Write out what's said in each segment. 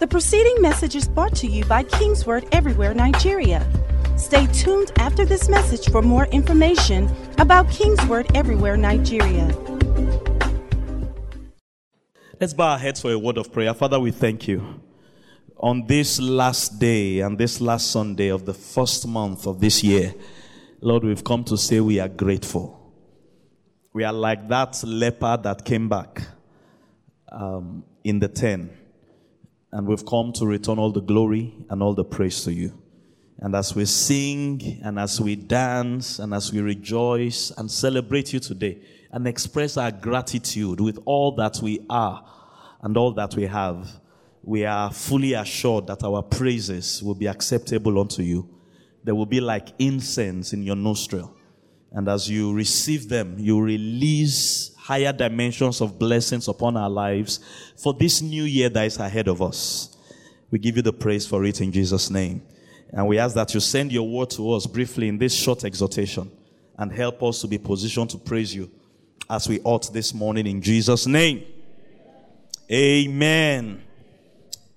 The preceding message is brought to you by Kingsword Everywhere Nigeria. Stay tuned after this message for more information about Kingsword Everywhere Nigeria. Let's bow our heads for a word of prayer. Father, we thank you. On this last day and this last Sunday of the first month of this year, Lord, we've come to say we are grateful. We are like that leper that came back um, in the ten and we've come to return all the glory and all the praise to you. And as we sing and as we dance and as we rejoice and celebrate you today and express our gratitude with all that we are and all that we have, we are fully assured that our praises will be acceptable unto you. They will be like incense in your nostril. And as you receive them, you release higher dimensions of blessings upon our lives for this new year that is ahead of us. We give you the praise for it in Jesus' name. And we ask that you send your word to us briefly in this short exhortation and help us to be positioned to praise you as we ought this morning in Jesus' name. Amen.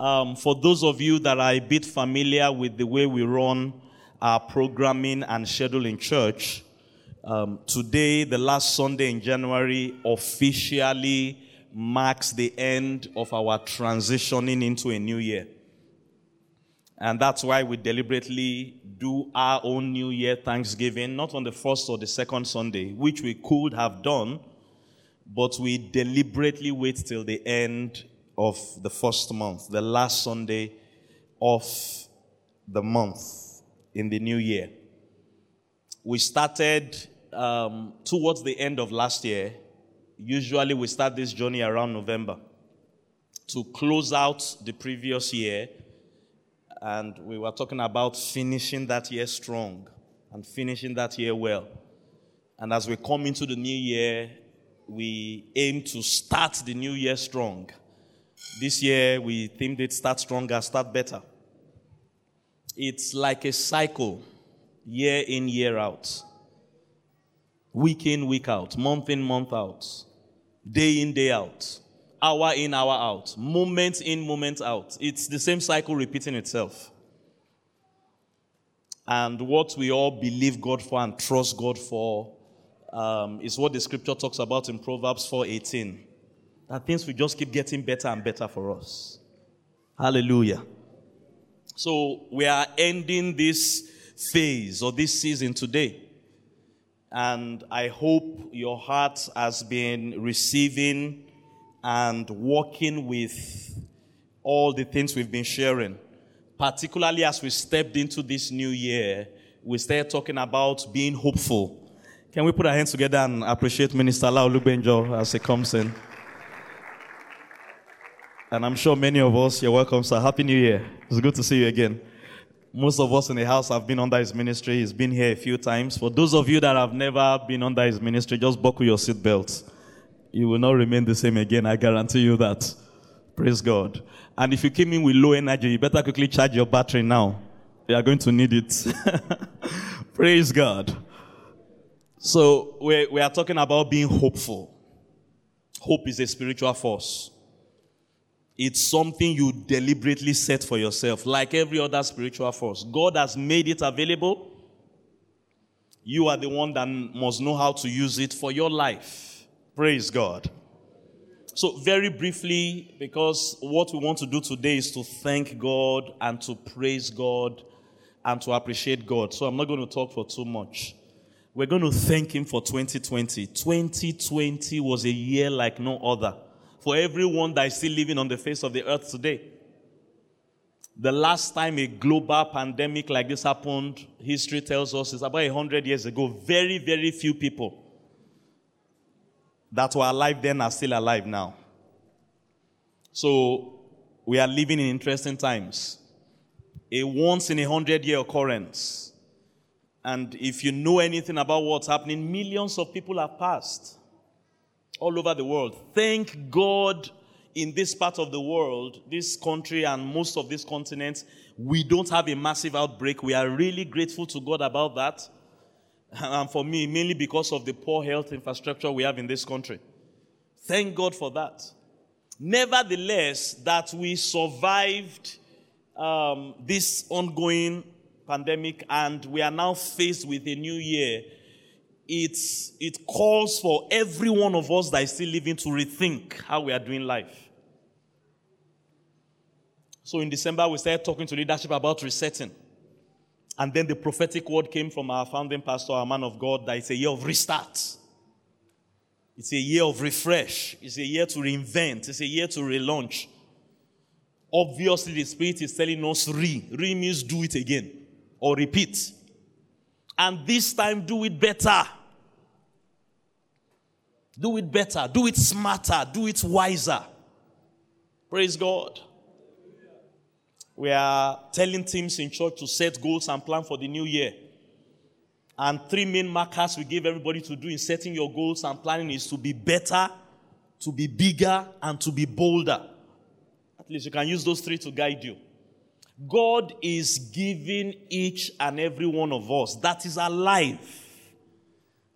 Um, for those of you that are a bit familiar with the way we run our programming and schedule in church, um, today, the last Sunday in January, officially marks the end of our transitioning into a new year. And that's why we deliberately do our own New Year Thanksgiving, not on the first or the second Sunday, which we could have done, but we deliberately wait till the end of the first month, the last Sunday of the month in the new year we started um, towards the end of last year. Usually, we start this journey around November to close out the previous year. And we were talking about finishing that year strong and finishing that year well. And as we come into the new year, we aim to start the new year strong. This year, we themed it Start Stronger, Start Better. It's like a cycle year in, year out. Week in, week out. Month in, month out. Day in, day out. Hour in, hour out. Moment in, moment out. It's the same cycle repeating itself. And what we all believe God for and trust God for um, is what the scripture talks about in Proverbs 4:18. That things will just keep getting better and better for us. Hallelujah. So we are ending this phase or this season today. And I hope your heart has been receiving and working with all the things we've been sharing. Particularly as we stepped into this new year, we started talking about being hopeful. Can we put our hands together and appreciate Minister Lau Lubenjo as he comes in? And I'm sure many of us, you're welcome, sir. Happy New Year. It's good to see you again. Most of us in the house have been under his ministry. He's been here a few times. For those of you that have never been under his ministry, just buckle your seatbelt. You will not remain the same again. I guarantee you that. Praise God. And if you came in with low energy, you better quickly charge your battery now. You are going to need it. Praise God. So we, we are talking about being hopeful. Hope is a spiritual force. It's something you deliberately set for yourself, like every other spiritual force. God has made it available. You are the one that must know how to use it for your life. Praise God. So, very briefly, because what we want to do today is to thank God and to praise God and to appreciate God. So, I'm not going to talk for too much. We're going to thank Him for 2020. 2020 was a year like no other for everyone that is still living on the face of the earth today. The last time a global pandemic like this happened, history tells us, is about 100 years ago. Very, very few people that were alive then are still alive now. So, we are living in interesting times. A once in a hundred year occurrence. And if you know anything about what's happening, millions of people have passed all over the world. Thank God in this part of the world, this country and most of this continent, we don't have a massive outbreak. We are really grateful to God about that. And for me, mainly because of the poor health infrastructure we have in this country. Thank God for that. Nevertheless, that we survived um, this ongoing pandemic and we are now faced with a new year, it's, it calls for every one of us that is still living to rethink how we are doing life. So in December, we started talking to leadership about resetting. And then the prophetic word came from our founding pastor, our man of God, that it's a year of restart. It's a year of refresh. It's a year to reinvent. It's a year to relaunch. Obviously, the Spirit is telling us re. Re means do it again or repeat. And this time, do it better. Do it better. Do it smarter. Do it wiser. Praise God. We are telling teams in church to set goals and plan for the new year. And three main markers we give everybody to do in setting your goals and planning is to be better, to be bigger, and to be bolder. At least you can use those three to guide you. God is giving each and every one of us that is alive,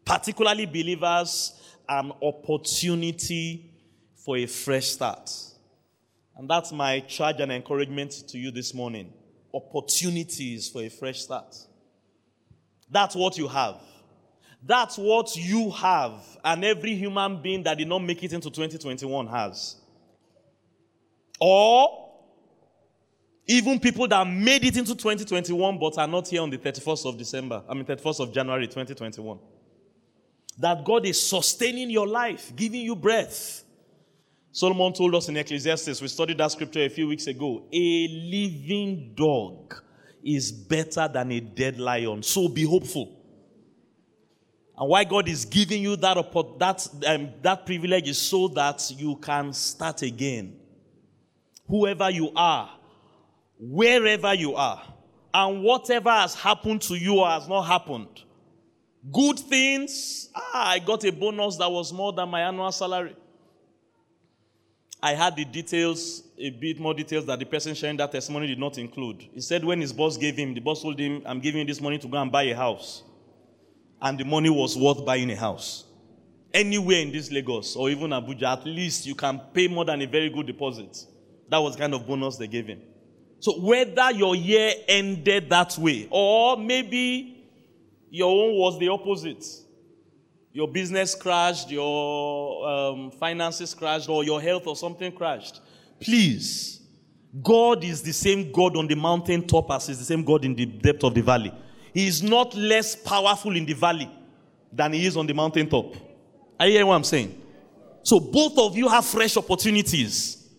particularly believers, an opportunity for a fresh start. And that's my charge and encouragement to you this morning. Opportunities for a fresh start. That's what you have. That's what you have, and every human being that did not make it into 2021 has. Or even people that made it into 2021 but are not here on the 31st of December, I mean, 31st of January 2021. That God is sustaining your life, giving you breath. Solomon told us in Ecclesiastes, we studied that scripture a few weeks ago, a living dog is better than a dead lion. So be hopeful. And why God is giving you that, that, um, that privilege is so that you can start again. Whoever you are, wherever you are, and whatever has happened to you or has not happened. Good things, ah, I got a bonus that was more than my annual salary. I had the details, a bit more details that the person sharing that testimony did not include. He said when his boss gave him, the boss told him, I'm giving you this money to go and buy a house. And the money was worth buying a house. Anywhere in this Lagos or even Abuja, at least you can pay more than a very good deposit. That was kind of bonus they gave him. So whether your year ended that way, or maybe your own was the opposite. Your business crashed, your um, finances crashed, or your health or something crashed. Please, God is the same God on the mountain top as is the same God in the depth of the valley. He is not less powerful in the valley than he is on the mountain top. Are you hearing what I'm saying? So both of you have fresh opportunities.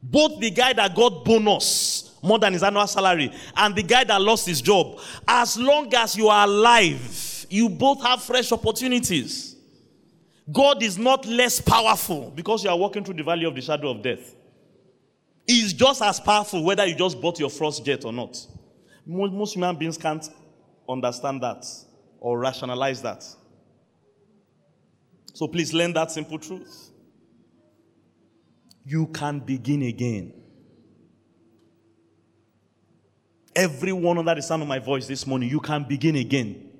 Both the guy that got bonus more than his annual salary, and the guy that lost his job, as long as you are alive, you both have fresh opportunities. God is not less powerful because you are walking through the valley of the shadow of death. He's just as powerful whether you just bought your first jet or not. Most, human beings can't understand that or rationalize that. So please learn that simple truth. You can begin again. Everyone under the sound of my voice this morning, you can begin again.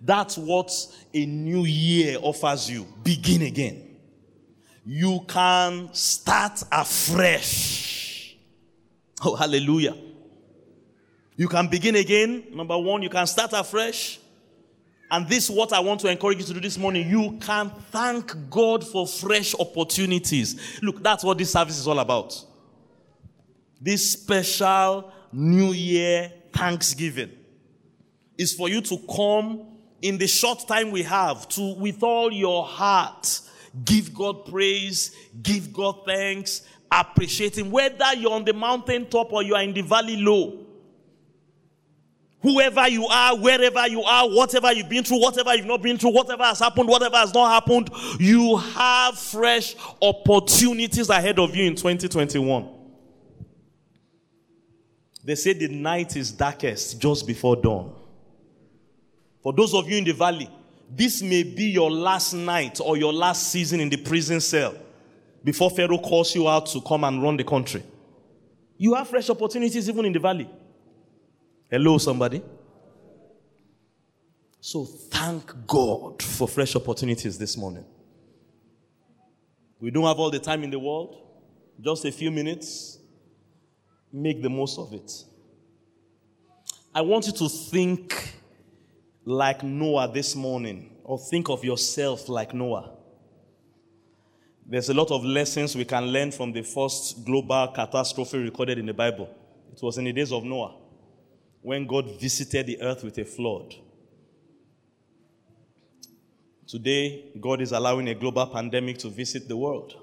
That's what a new year offers you. Begin again. You can start afresh. Oh, hallelujah. You can begin again. Number one, you can start afresh. And this is what I want to encourage you to do this morning. You can thank God for fresh opportunities. Look, that's what this service is all about. This special New Year thanksgiving is for you to come in the short time we have to, with all your heart, give God praise, give God thanks, appreciate Him, whether you're on the mountain top or you are in the valley low. Whoever you are, wherever you are, whatever you've been through, whatever you've not been through, whatever has happened, whatever has not happened, you have fresh opportunities ahead of you in 2021. They say the night is darkest just before dawn. For those of you in the valley, this may be your last night or your last season in the prison cell before Pharaoh calls you out to come and run the country. You have fresh opportunities even in the valley. Hello, somebody. So thank God for fresh opportunities this morning. We don't have all the time in the world. Just a few minutes. Make the most of it. I want you to think like Noah this morning, or think of yourself like Noah. There's a lot of lessons we can learn from the first global catastrophe recorded in the Bible. It was in the days of Noah when God visited the earth with a flood. Today, God is allowing a global pandemic to visit the world.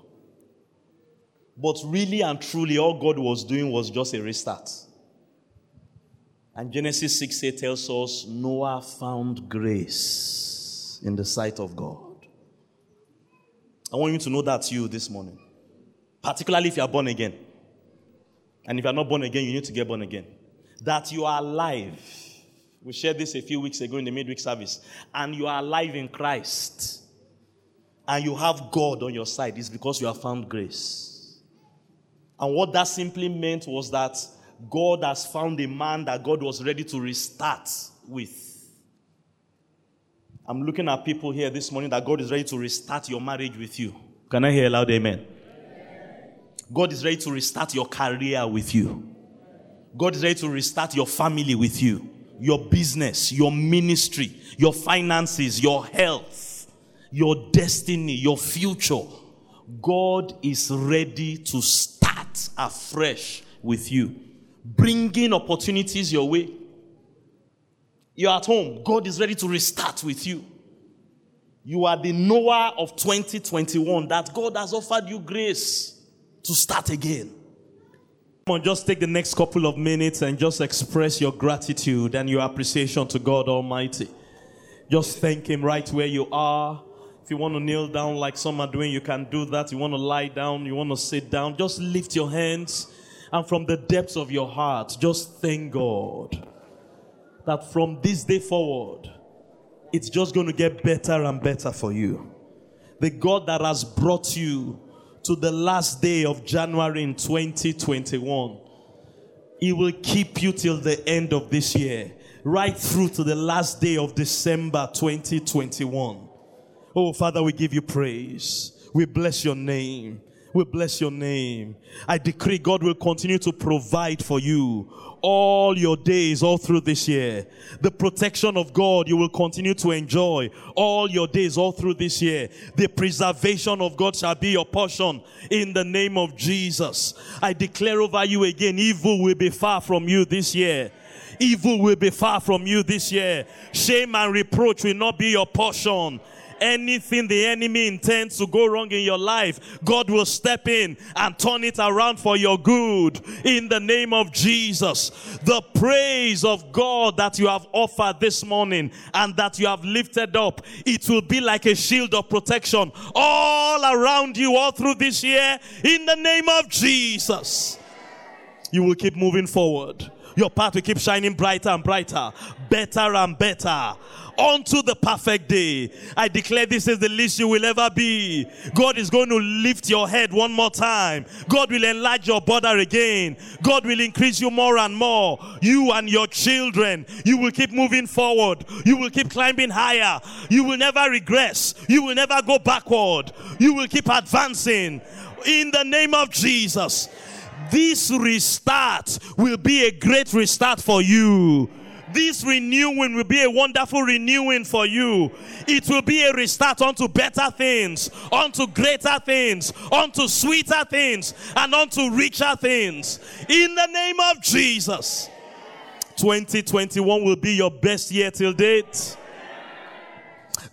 But really and truly, all God was doing was just a restart. And Genesis 6 8 tells us Noah found grace in the sight of God. I want you to know that you this morning, particularly if you are born again. And if you are not born again, you need to get born again. That you are alive. We shared this a few weeks ago in the midweek service. And you are alive in Christ. And you have God on your side. It's because you have found grace. And what that simply meant was that God has found a man that God was ready to restart with. I'm looking at people here this morning that God is ready to restart your marriage with you. Can I hear a loud amen? God is ready to restart your career with you. God is ready to restart your family with you, your business, your ministry, your finances, your health, your destiny, your future. God is ready to start afresh with you bringing opportunities your way. You're at home, God is ready to restart with you. You are the Noah of 2021 that God has offered you grace to start again. Come on, just take the next couple of minutes and just express your gratitude and your appreciation to God Almighty. Just thank Him right where you are. If you want to kneel down like some are doing, you can do that. You want to lie down, you want to sit down, just lift your hands and from the depths of your heart, just thank God that from this day forward, it's just going to get better and better for you. The God that has brought you to the last day of January in 2021, He will keep you till the end of this year, right through to the last day of December 2021. Oh, Father, we give you praise. We bless your name. We bless your name. I decree God will continue to provide for you all your days, all through this year. The protection of God you will continue to enjoy all your days, all through this year. The preservation of God shall be your portion in the name of Jesus. I declare over you again, evil will be far from you this year. Evil will be far from you this year. Shame and reproach will not be your portion anything the enemy intends to go wrong in your life, God will step in and turn it around for your good in the name of Jesus. The praise of God that you have offered this morning and that you have lifted up, it will be like a shield of protection all around you all through this year in the name of Jesus. You will keep moving forward. Your path will keep shining brighter and brighter, better and better unto the perfect day. I declare this is the least you will ever be. God is going to lift your head one more time. God will enlarge your border again. God will increase you more and more. You and your children, you will keep moving forward. You will keep climbing higher. You will never regress. You will never go backward. You will keep advancing in the name of Jesus this restart will be a great restart for you. This renewing will be a wonderful renewing for you. It will be a restart onto better things, onto greater things, onto sweeter things, and onto richer things. In the name of Jesus. 2021 will be your best year till date.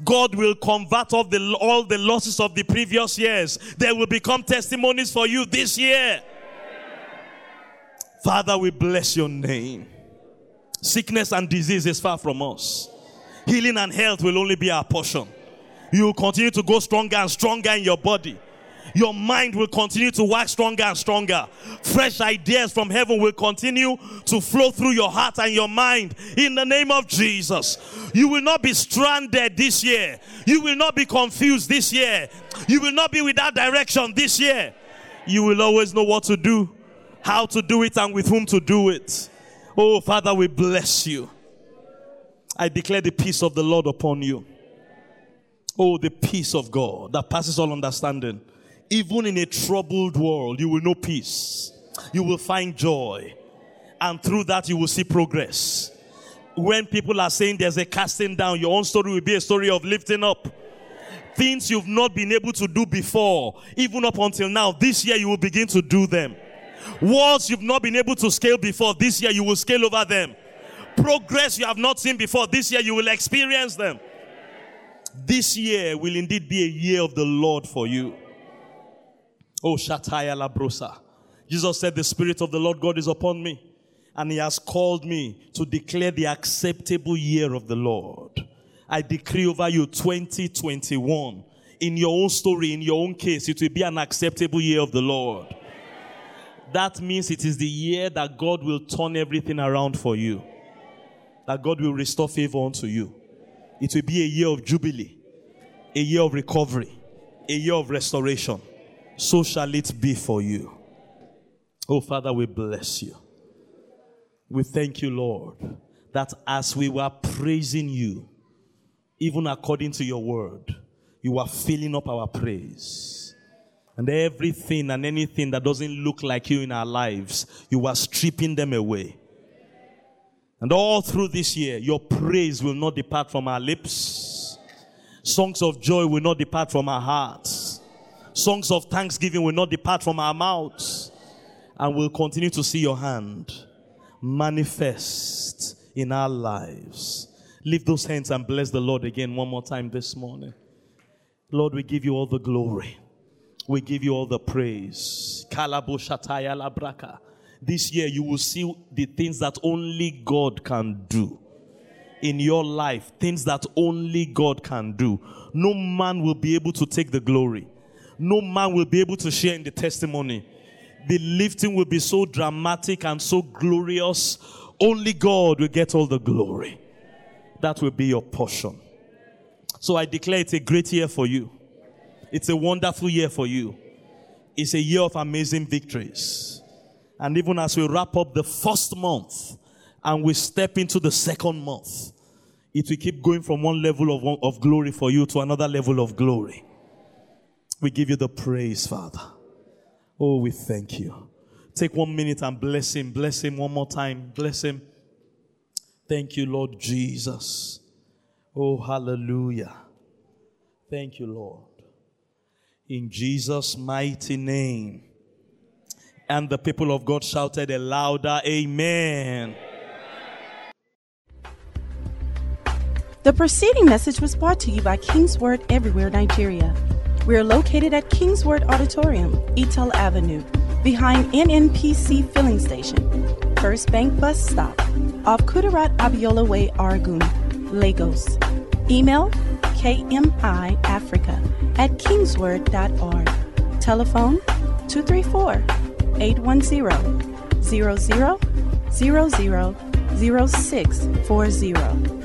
God will convert all the, all the losses of the previous years. They will become testimonies for you this year. Father, we bless your name. Sickness and disease is far from us. Healing and health will only be our portion. You will continue to go stronger and stronger in your body. Your mind will continue to work stronger and stronger. Fresh ideas from heaven will continue to flow through your heart and your mind in the name of Jesus. You will not be stranded this year. You will not be confused this year. You will not be without direction this year. You will always know what to do how to do it and with whom to do it. Oh, Father, we bless you. I declare the peace of the Lord upon you. Oh, the peace of God that passes all understanding. Even in a troubled world, you will know peace. You will find joy. And through that, you will see progress. When people are saying there's a casting down, your own story will be a story of lifting up. Things you've not been able to do before, even up until now, this year you will begin to do them. Walls you've not been able to scale before, this year you will scale over them. Progress you have not seen before, this year you will experience them. This year will indeed be a year of the Lord for you. Oh, Shataya Labrosa. Jesus said, The Spirit of the Lord God is upon me, and He has called me to declare the acceptable year of the Lord. I decree over you 2021. In your own story, in your own case, it will be an acceptable year of the Lord. That means it is the year that God will turn everything around for you, that God will restore favor unto you. It will be a year of jubilee, a year of recovery, a year of restoration. So shall it be for you. Oh, Father, we bless you. We thank you, Lord, that as we were praising you, even according to your word, you are filling up our praise. And everything and anything that doesn't look like you in our lives, you are stripping them away. And all through this year, your praise will not depart from our lips. Songs of joy will not depart from our hearts. Songs of thanksgiving will not depart from our mouths. And we'll continue to see your hand manifest in our lives. Lift those hands and bless the Lord again one more time this morning. Lord, we give you all the glory. We give you all the praise. This year you will see the things that only God can do in your life, things that only God can do. No man will be able to take the glory. No man will be able to share in the testimony. The lifting will be so dramatic and so glorious. Only God will get all the glory. That will be your portion. So I declare it's a great year for you. It's a wonderful year for you. It's a year of amazing victories. And even as we wrap up the first month and we step into the second month, it will keep going from one level of, of glory for you to another level of glory. We give you the praise, Father. Oh, we thank you. Take one minute and bless him. Bless him one more time. Bless him. Thank you, Lord Jesus. Oh, hallelujah. Thank you, Lord. In Jesus' mighty name. And the people of God shouted a louder Amen. The preceding message was brought to you by King's Word Everywhere Nigeria. We are located at King's Word Auditorium, Etel Avenue, behind NNPC Filling Station, First Bank Bus Stop, off Kudirat Abiola Way, Oregun, Lagos. Email kmiafrica at kingsword.org. Telephone 234 810 0000 0640.